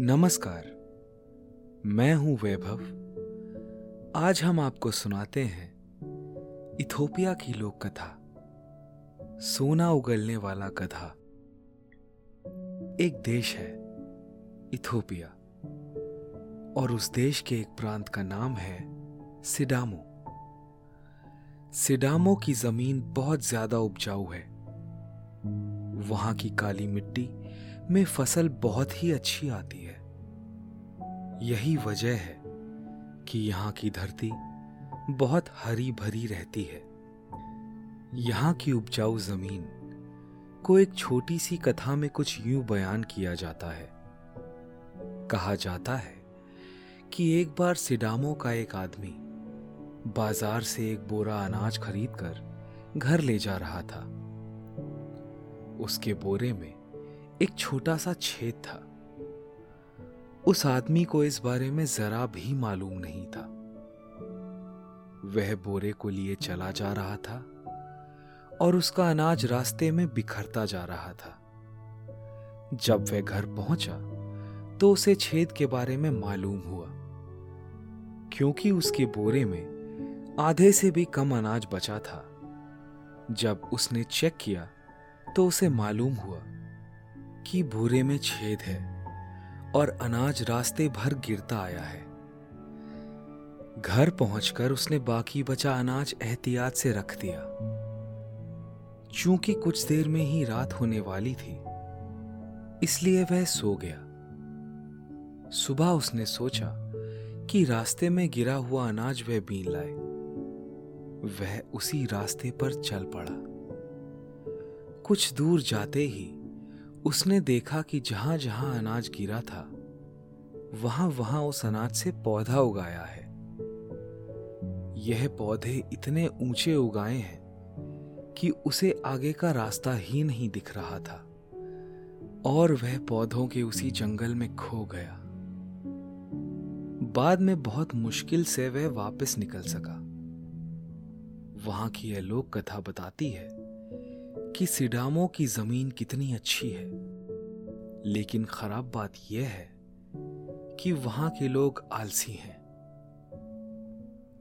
नमस्कार। मैं हूँ वैभव। आज हम आपको सुनाते हैं इथोपिया की लोक कथा सोना उगलने वाला गधा। एक देश है, इथोपिया, और उस देश के एक प्रांत का नाम है सिडामो। सिडामो की ज़मीन बहुत ज़्यादा उपजाऊ है। वहाँ की काली मिट्टी में फ़सल बहुत ही अच्छी आती है। यही वजह है कि यहाँ की धरती बहुत हरी भरी रहती है। यहाँ की उपजाऊ ज़मीन को एक छोटी सी कथा में कुछ यूँ बयान किया जाता है। कहा जाता है कि एक बार सिडामो का एक आदमी बाज़ार से एक बोरा अनाज खरीदकर घर ले जा रहा था। उसके बोरे में एक छोटा सा छेद था। उस आदमी को इस बारे में जरा भी मालूम नहीं था। वह बोरे को लिए चला जा रहा था और उसका अनाज रास्ते में बिखरता जा रहा था। जब वह घर पहुँचा तो उसे छेद के बारे में मालूम हुआ, क्योंकि उसके बोरे में आधे से भी कम अनाज बचा था। जब उसने चेक किया तो उसे मालूम हुआ कि बोरे में छेद है और अनाज रास्ते भर गिरता आया है। घर पहुंचकर उसने बाकी बचा अनाज एहतियात से रख दिया। चूँकि कुछ देर में ही रात होने वाली थी, इसलिए वह सो गया। सुबह उसने सोचा कि रास्ते में गिरा हुआ अनाज वह बीन लाए। वह उसी रास्ते पर चल पड़ा। कुछ दूर जाते ही उसने देखा कि जहाँ जहाँ अनाज गिरा था वहाँ वहाँ उस अनाज से पौधा उगाया है। यह पौधे इतने ऊँचे उगाए हैं कि उसे आगे का रास्ता ही नहीं दिख रहा था, और वह पौधों के उसी जंगल में खो गया। बाद में बहुत मुश्किल से वह वापस निकल सका। वहाँ की यह लोक कथा बताती है कि सिडामो की ज़मीन कितनी अच्छी है। लेकिन खराब बात यह है कि वहाँ के लोग आलसी हैं।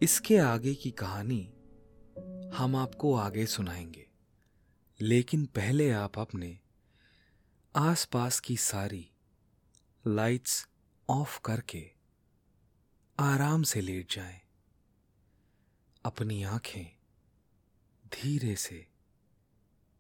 इसके आगे की कहानी हम आपको आगे सुनाएँगे। लेकिन पहले आप अपने आसपास की सारी लाइट्स ऑफ़ करके आराम से लेट जाएँ, अपनी आँखें धीरे से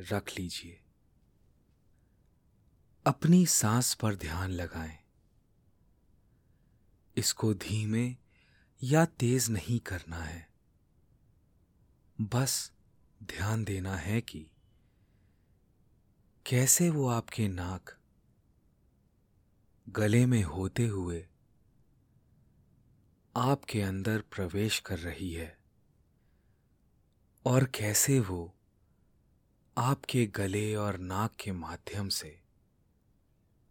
रख लीजिए। अपनी सांस पर ध्यान लगाएँ। इसको धीमे या तेज नहीं करना है। बस ध्यान देना है कि कैसे वो आपके नाक गले में होते हुए आपके अंदर प्रवेश कर रही है और कैसे वो आपके गले और नाक के माध्यम से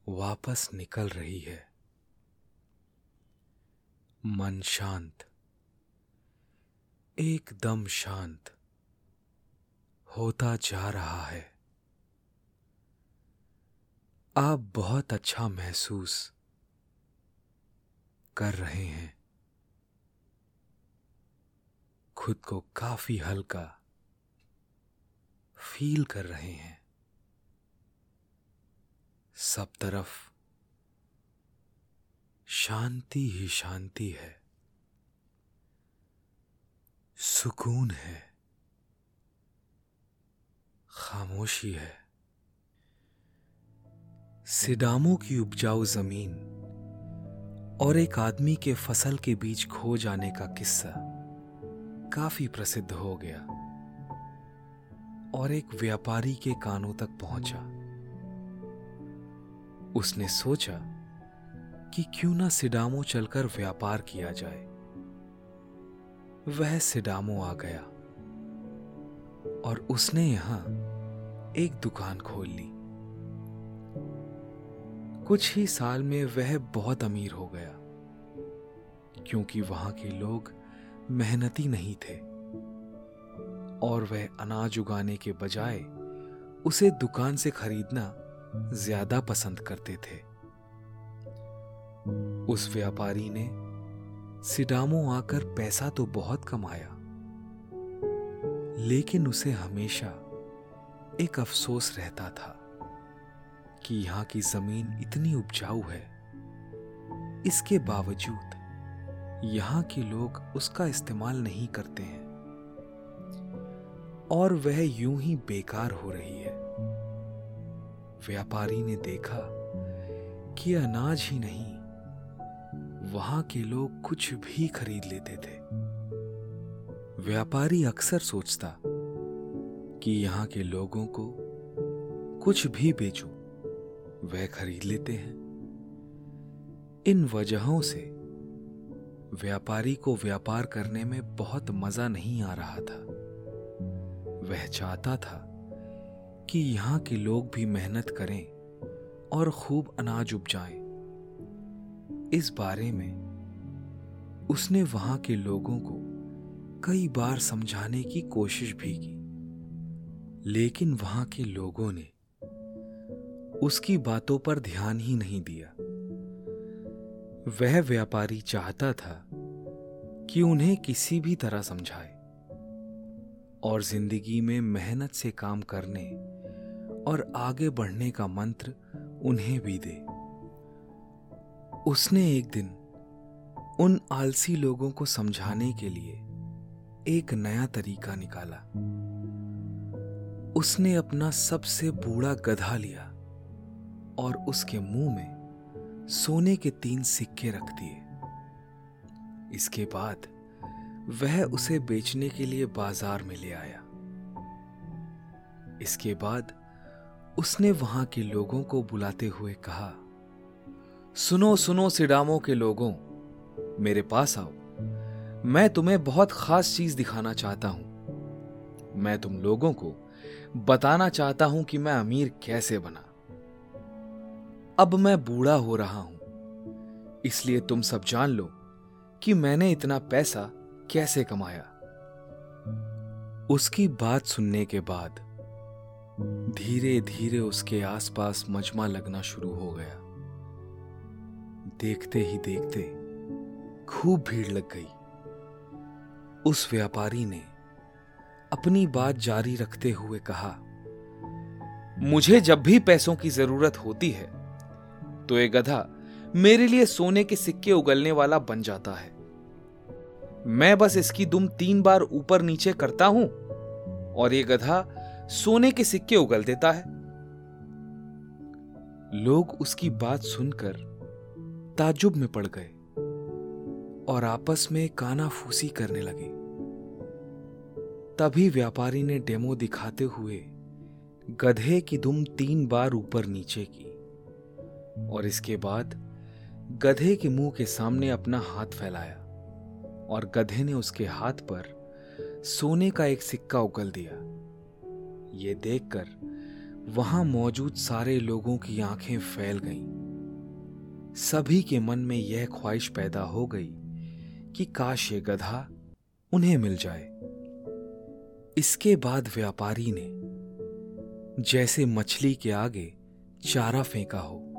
वापस निकल रही है। मन शांत, एकदम शांत होता जा रहा है। आप बहुत अच्छा महसूस कर रहे हैं। खुद को काफ़ी हल्का फील कर रहे हैं। सब तरफ़ शांति ही शांति है। सुकून है। खामोशी है। सिडामों की उपजाऊ ज़मीन और एक आदमी के फ़सल के बीच खो जाने का किस्सा काफ़ी प्रसिद्ध हो गया। और एक व्यापारी के कानों तक पहुँचा। उसने सोचा कि क्यों ना सिडामो चलकर व्यापार किया जाए। वह सिडामो आ गया और उसने यहाँ एक दुकान खोल ली। कुछ ही साल में वह बहुत अमीर हो गया, क्योंकि वहाँ के लोग मेहनती नहीं थे। और वह अनाज उगाने के बजाय उसे दुकान से खरीदना ज़्यादा पसंद करते थे। उस व्यापारी ने, सिडामो आकर पैसा तो बहुत कमाया, लेकिन उसे हमेशा एक अफसोस रहता था कि यहाँ की ज़मीन इतनी उपजाऊ है। इसके बावजूद यहाँ के लोग उसका इस्तेमाल नहीं करते हैं। और वह यूँ ही बेकार हो रही है। व्यापारी ने देखा कि अनाज ही नहीं, वहाँ के लोग कुछ भी खरीद लेते थे। व्यापारी अक्सर सोचता कि यहाँ के लोगों को कुछ भी बेचो, वह खरीद लेते हैं। इन वजहों से व्यापारी को व्यापार करने में बहुत मज़ा नहीं आ रहा था। वह चाहता था कि यहाँ के लोग भी मेहनत करें और खूब अनाज उपजाएँ। इस बारे में उसने वहाँ के लोगों को कई बार समझाने की कोशिश भी की। लेकिन वहाँ के लोगों ने उसकी बातों पर ध्यान ही नहीं दिया। वह व्यापारी चाहता था कि उन्हें किसी भी तरह समझाए। और ज़िंदगी में मेहनत से काम करने और आगे बढ़ने का मंत्र उन्हें भी दे। उसने एक दिन उन आलसी लोगों को समझाने के लिए एक नया तरीका निकाला। उसने अपना सबसे बूढ़ा गधा लिया और उसके मुँह में सोने के तीन सिक्के रख दिए। इसके बाद वह उसे बेचने के लिए बाज़ार में ले आया। इसके बाद उसने वहाँ के लोगों को बुलाते हुए कहा, सुनो सुनो, सिडामो के लोगों, मेरे पास आओ। मैं तुम्हें बहुत खास चीज़ दिखाना चाहता हूँ। मैं तुम लोगों को बताना चाहता हूँ कि मैं अमीर कैसे बना। अब मैं बूढ़ा हो रहा हूँ, इसलिए तुम सब जान लो कि मैंने इतना पैसा कैसे कमाया? उसकी बात सुनने के बाद धीरे धीरे उसके आसपास मजमा लगना शुरू हो गया। देखते ही देखते खूब भीड़ लग गई। उस व्यापारी ने अपनी बात जारी रखते हुए कहा, मुझे जब भी पैसों की ज़रूरत होती है तो ये गधा मेरे लिए सोने के सिक्के उगलने वाला बन जाता है। मैं बस इसकी दुम तीन बार ऊपर नीचे करता हूँ, और ये गधा सोने के सिक्के उगल देता है। लोग उसकी बात सुनकर ताजुब में पड़ गए, और आपस में काना फूसी करने लगे। तभी व्यापारी ने डेमो दिखाते हुए गधे की दुम तीन बार ऊपर नीचे की, और इसके बाद गधे के मुँह के सामने अपना हाथ फैलाया। और गधे ने उसके हाथ पर सोने का एक सिक्का उगल दिया ये देखकर वहाँ मौजूद सारे लोगों की आँखें फैल गईं। सभी के मन में यह ख्वाहिश पैदा हो गई कि काश ये गधा उन्हें मिल जाए इसके बाद व्यापारी ने जैसे मछली के आगे चारा फेंका हो,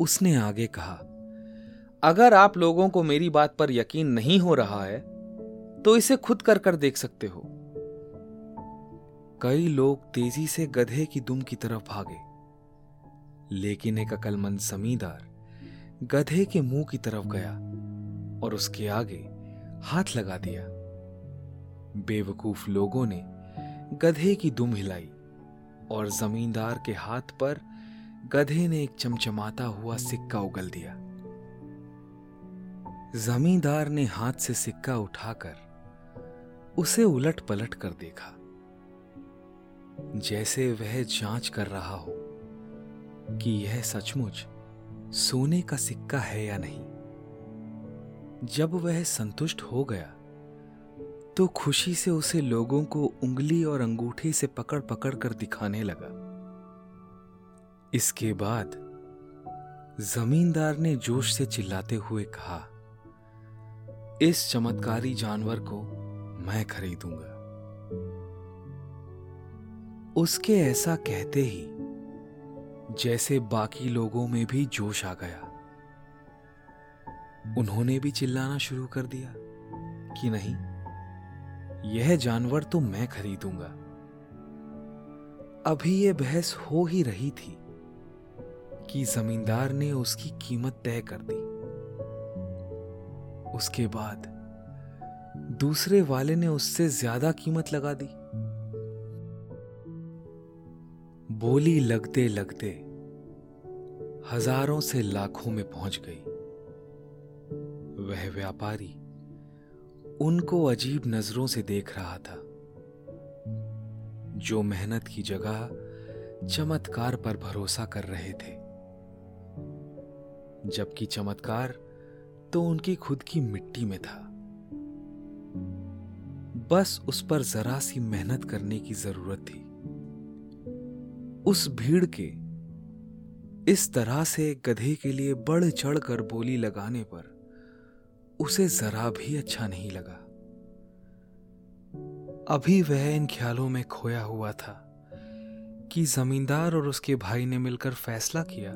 उसने आगे कहा अगर आप लोगों को मेरी बात पर यकीन नहीं हो रहा है तो इसे खुद कर कर देख सकते हो। कई लोग तेज़ी से गधे की दुम की तरफ़ भागे, लेकिन एक अकलमंद जमींदार गधे के मुँह की तरफ़ गया और उसके आगे हाथ लगा दिया। बेवकूफ़ लोगों ने गधे की दुम हिलाई और जमींदार के हाथ पर गधे ने एक चमचमाता हुआ सिक्का उगल दिया। जमींदार ने हाथ से सिक्का उठाकर उसे उलट पलट कर देखा। जैसे वह जाँच कर रहा हो कि यह सचमुच सोने का सिक्का है या नहीं। जब वह संतुष्ट हो गया तो खुशी से उसे लोगों को उंगली और अंगूठे से पकड़ पकड़ कर दिखाने लगा। इसके बाद जमींदार ने जोश से चिल्लाते हुए कहा इस चमत्कारी जानवर को मैं खरीदूँगा। उसके ऐसा कहते ही, जैसे बाकी लोगों में भी जोश आ गया, उन्होंने भी चिल्लाना शुरू कर दिया कि नहीं, यह जानवर तो मैं खरीदूँगा। अभी यह बहस हो ही रही थी कि जमींदार ने उसकी कीमत तय कर दी। उसके बाद दूसरे वाले ने उससे ज़्यादा कीमत लगा दी। बोली लगते लगते हज़ारों से लाखों में पहुँच गई। वह व्यापारी उनको अजीब नज़रों से देख रहा था, जो मेहनत की जगह चमत्कार पर भरोसा कर रहे थे। जबकि चमत्कार तो उनकी खुद की मिट्टी में था। बस उस पर जरा सी मेहनत करने की ज़रूरत थी। उस भीड़ के इस तरह से गधे के लिए बढ़ चढ़ कर बोली लगाने पर उसे जरा भी अच्छा नहीं लगा। अभी वह इन ख्यालों में खोया हुआ था कि जमींदार और उसके भाई ने मिलकर फैसला किया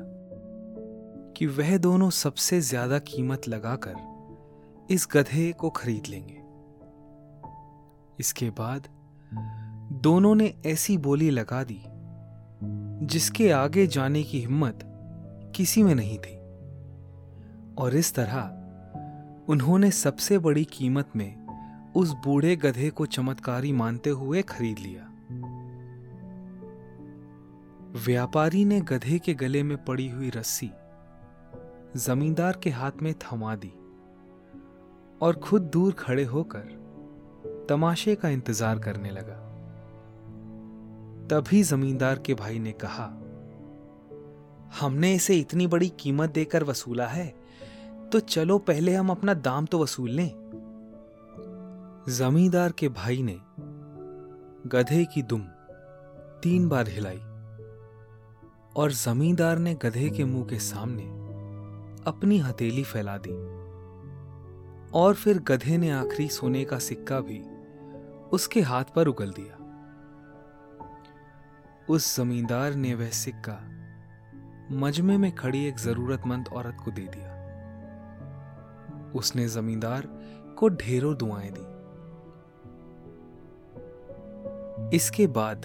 कि वह दोनों सबसे ज़्यादा कीमत लगाकर इस गधे को खरीद लेंगे। इसके बाद दोनों ने ऐसी बोली लगा दी, जिसके आगे जाने की हिम्मत किसी में नहीं थी। और इस तरह उन्होंने सबसे बड़ी कीमत में उस बूढ़े गधे को चमत्कारी मानते हुए खरीद लिया। व्यापारी ने गधे के गले में पड़ी हुई रस्सी जमींदार के हाथ में थमा दी और खुद दूर खड़े होकर तमाशे का इंतज़ार करने लगा। तभी जमींदार के भाई ने कहा, हमने इसे इतनी बड़ी कीमत देकर वसूला है तो चलो पहले हम अपना दाम तो वसूल लें। जमींदार के भाई ने गधे की दुम तीन बार हिलाई और जमींदार ने गधे के मुँह के सामने अपनी हथेली फैला दी। और फिर गधे ने आखिरी सोने का सिक्का भी उसके हाथ पर उगल दिया। उस जमींदार ने वह सिक्का मजमे में खड़ी एक जरूरतमंद औरत को दे दिया। उसने जमींदार को ढेरों दुआएँ दी। इसके बाद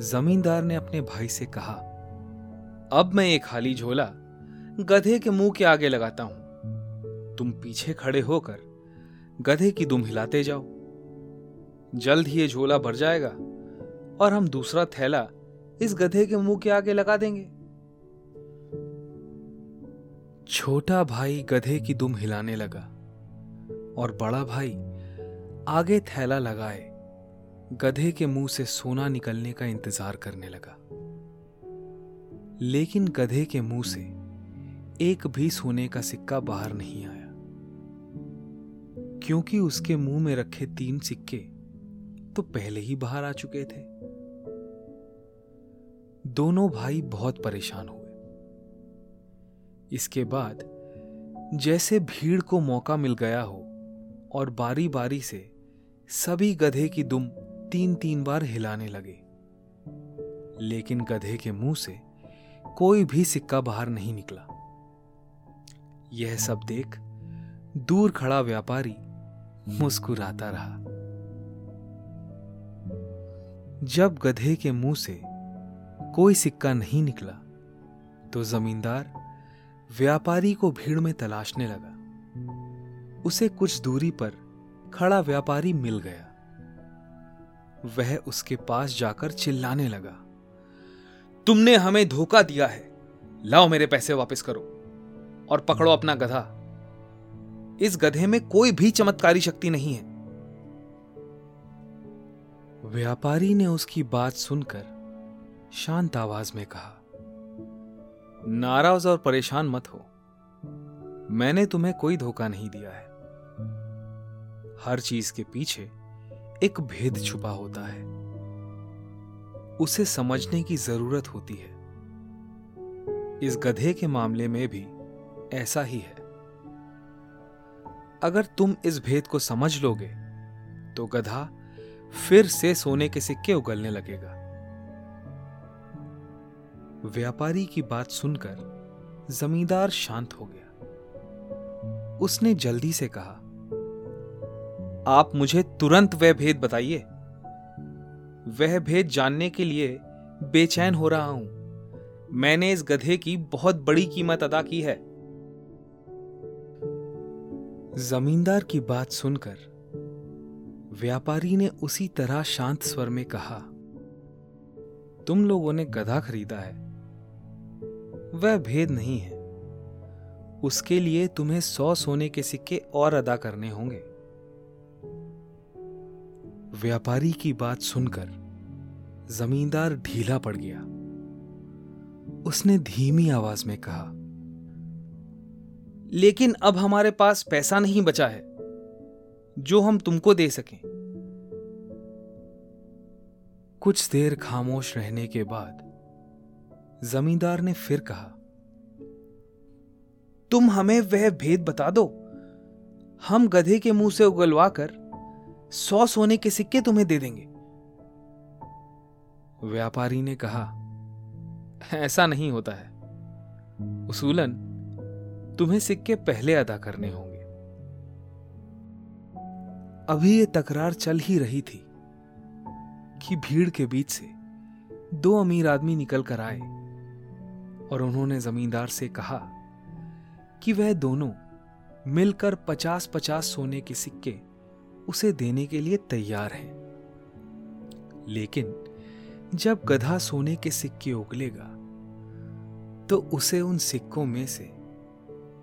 जमींदार ने अपने भाई से कहा, अब मैं एक खाली झोला गधे के मुँह के आगे लगाता हूँ। तुम पीछे खड़े होकर गधे की दुम हिलाते जाओ। जल्द ही ये झोला भर जाएगा और हम दूसरा थैला इस गधे के मुँह के आगे लगा देंगे। छोटा भाई गधे की दुम हिलाने लगा और बड़ा भाई आगे थैला लगाए गधे के मुँह से सोना निकलने का इंतज़ार करने लगा। लेकिन गधे के मुँह से एक भी सोने का सिक्का बाहर नहीं आया। क्योंकि उसके मुँह में रखे तीन सिक्के तो पहले ही बाहर आ चुके थे। दोनों भाई बहुत परेशान हुए। इसके बाद जैसे भीड़ को मौका मिल गया हो और बारी बारी से सभी गधे की दुम तीन तीन बार हिलाने लगे, लेकिन गधे के मुँह से कोई भी सिक्का बाहर नहीं निकला। यह सब देख दूर खड़ा व्यापारी मुस्कुराता रहा। जब गधे के मुँह से कोई सिक्का नहीं निकला तो जमींदार व्यापारी को भीड़ में तलाशने लगा। उसे कुछ दूरी पर खड़ा व्यापारी मिल गया। वह उसके पास जाकर चिल्लाने लगा, तुमने हमें धोखा दिया है। लाओ मेरे पैसे वापस करो। और पकड़ो अपना गधा। इस गधे में कोई भी चमत्कारी शक्ति नहीं है। व्यापारी ने उसकी बात सुनकर शांत आवाज़ में कहा, नाराज़ और परेशान मत हो। मैंने तुम्हें कोई धोखा नहीं दिया है। हर चीज़ के पीछे एक भेद छुपा होता है। उसे समझने की ज़रूरत होती है। इस गधे के मामले में भी ऐसा ही है। अगर तुम इस भेद को समझ लोगे तो गधा फिर से सोने के सिक्के उगलने लगेगा। व्यापारी की बात सुनकर जमींदार शांत हो गया। उसने जल्दी से कहा, आप मुझे तुरंत वह भेद बताइए। वह भेद जानने के लिए बेचैन हो रहा हूँ। मैंने इस गधे की बहुत बड़ी कीमत अदा की है। जमींदार की बात सुनकर व्यापारी ने उसी तरह शांत स्वर में कहा, तुम लोगों ने गधा खरीदा है। वह भेद नहीं है। उसके लिए तुम्हें सौ सोने के सिक्के और अदा करने होंगे। व्यापारी की बात सुनकर जमींदार ढीला पड़ गया। उसने धीमी आवाज़ में कहा लेकिन अब हमारे पास पैसा नहीं बचा है, जो हम तुमको दे सकें। कुछ देर खामोश रहने के बाद, जमींदार ने फिर कहा, तुम हमें वह भेद बता दो। हम गधे के मुँह से उगलवा कर सौ सोने के सिक्के तुम्हें दे देंगे। व्यापारी ने कहा, ऐसा नहीं होता है। उसूलन तुम्हें सिक्के पहले अदा करने होंगे। अभी ये तकरार चल ही रही थी कि भीड़ के बीच से दो अमीर आदमी निकल कर आए और उन्होंने जमींदार से कहा कि वह दोनों मिलकर पचास पचास सोने के सिक्के उसे देने के लिए तैयार हैं। लेकिन जब गधा सोने के सिक्के उगलेगा तो उसे उन सिक्कों में से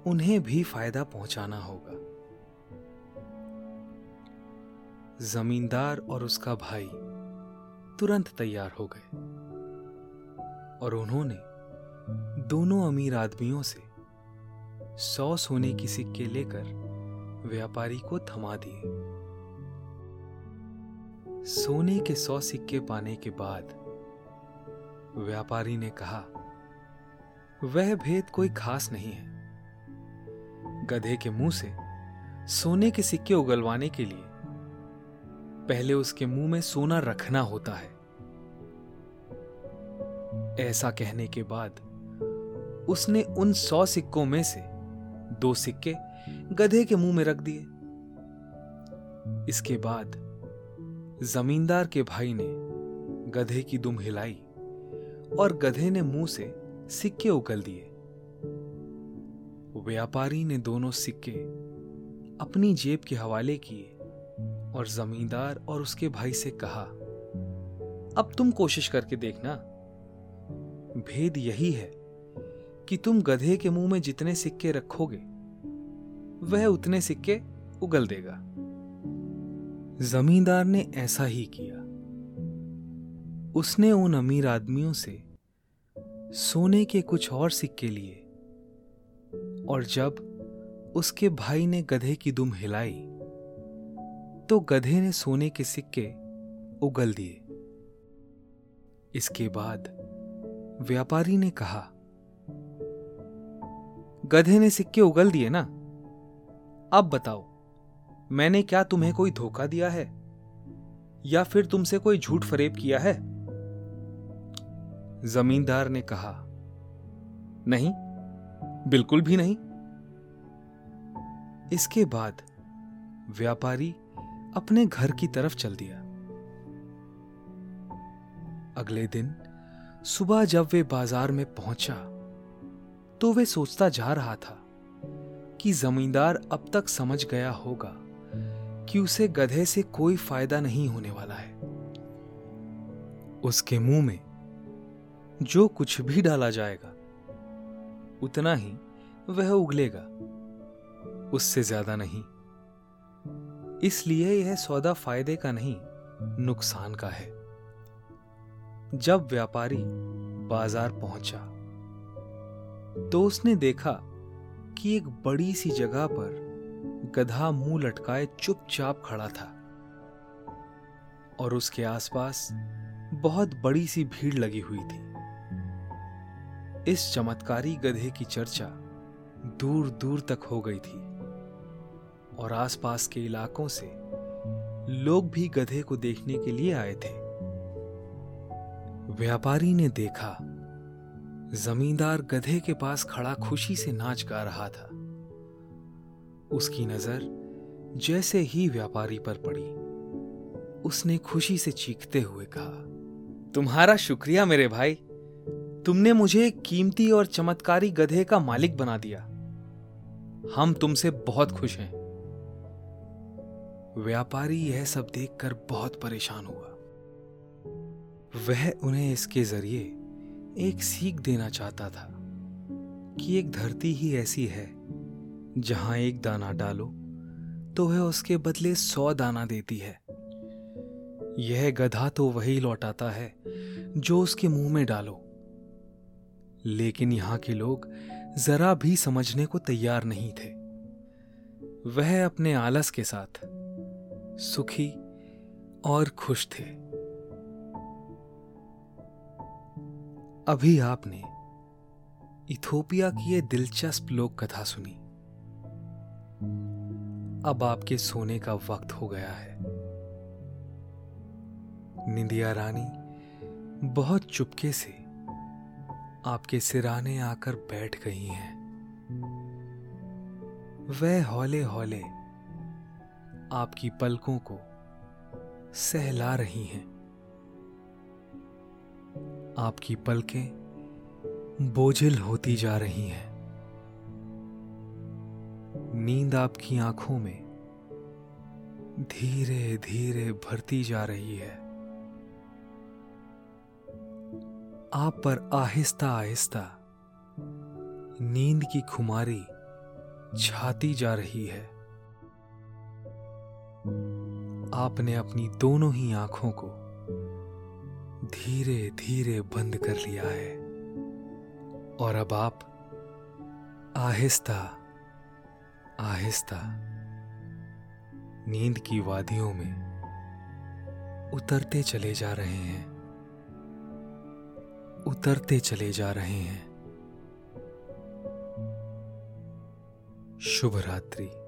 उन्हें भी फ़ायदा पहुंचाना होगा। जमींदार और उसका भाई तुरंत तैयार हो गए और उन्होंने दोनों अमीर आदमियों से सौ सोने की सिक्के लेकर व्यापारी को थमा दिए। सोने के सौ सिक्के पाने के बाद व्यापारी ने कहा, वह भेद कोई खास नहीं है। गधे के मुँह से, सोने के सिक्के उगलवाने के लिए। पहले उसके मुँह में सोना रखना होता है। ऐसा कहने के बाद उसने उन सौ सिक्कों में से दो सिक्के गधे के मुँह में रख दिए। इसके बाद जमींदार के भाई ने गधे की दुम हिलाई और गधे ने मुँह से सिक्के उगल दिए। व्यापारी ने दोनों सिक्के अपनी जेब के हवाले किए और जमींदार और उसके भाई से कहा, अब तुम कोशिश करके देखना। भेद यही है कि तुम गधे के मुँह में जितने सिक्के रखोगे, वह उतने सिक्के उगल देगा। जमींदार ने ऐसा ही किया। उसने उन अमीर आदमियों से सोने के कुछ और सिक्के लिए और जब उसके भाई ने गधे की दुम हिलाई तो गधे ने सोने के सिक्के उगल दिए। इसके बाद व्यापारी ने कहा, गधे ने सिक्के उगल दिए ना? अब बताओ, मैंने क्या तुम्हें कोई धोखा दिया है? या फिर तुमसे कोई झूठ फरेब किया है? जमींदार ने कहा, नहीं बिल्कुल भी नहीं। इसके बाद व्यापारी अपने घर की तरफ़ चल दिया। अगले दिन सुबह जब वे बाज़ार में पहुँचा तो वे सोचता जा रहा था कि जमींदार अब तक समझ गया होगा कि उसे गधे से कोई फ़ायदा नहीं होने वाला है। उसके मुँह में जो कुछ भी डाला जाएगा उतना ही वह उगलेगा। उससे ज़्यादा नहीं। इसलिए यह सौदा फ़ायदे का नहीं, नुकसान का है। जब व्यापारी बाज़ार पहुँचा तो उसने देखा कि एक बड़ी सी जगह पर गधा मुँह लटकाए चुपचाप खड़ा था और उसके आसपास बहुत बड़ी सी भीड़ लगी हुई थी। इस चमत्कारी गधे की चर्चा दूर दूर तक हो गई थी और आसपास के इलाकों से लोग भी गधे को देखने के लिए आए थे। व्यापारी ने देखा, जमींदार गधे के पास खड़ा खुशी से नाच गा रहा था। उसकी नज़र जैसे ही व्यापारी पर पड़ी, उसने खुशी से चीखते हुए कहा, तुम्हारा शुक्रिया मेरे भाई तुमने मुझे कीमती और चमत्कारी गधे का मालिक बना दिया। हम तुमसे बहुत खुश हैं। व्यापारी यह सब देखकर बहुत परेशान हुआ। वह उन्हें इसके ज़रिए एक सीख देना चाहता था कि एक धरती ही ऐसी है, जहाँ एक दाना डालो तो वह उसके बदले सौ दाना देती है। यह गधा तो वही लौटाता है जो उसके मुँह में डालो। लेकिन यहाँ के लोग जरा भी समझने को तैयार नहीं थे। वह अपने आलस के साथ सुखी और खुश थे। अभी आपने इथोपिया की यह दिलचस्प लोक कथा सुनी। अब आपके सोने का वक्त हो गया है। निंदिया रानी बहुत चुपके से आपके सिराने आकर बैठ गई हैं। वह हौले हौले आपकी पलकों को सहला रही हैं। आपकी पलकें बोझिल होती जा रही हैं। नींद आपकी आँखों में धीरे धीरे भरती जा रही है। आप पर आहिस्ता आहिस्ता नींद की खुमारी छाती जा रही है। आपने अपनी दोनों ही आँखों को धीरे धीरे बंद कर लिया है और अब आप आहिस्ता आहिस्ता नींद की वादियों में उतरते चले जा रहे हैं। उतरते चले जा रहे हैं। शुभ रात्रि।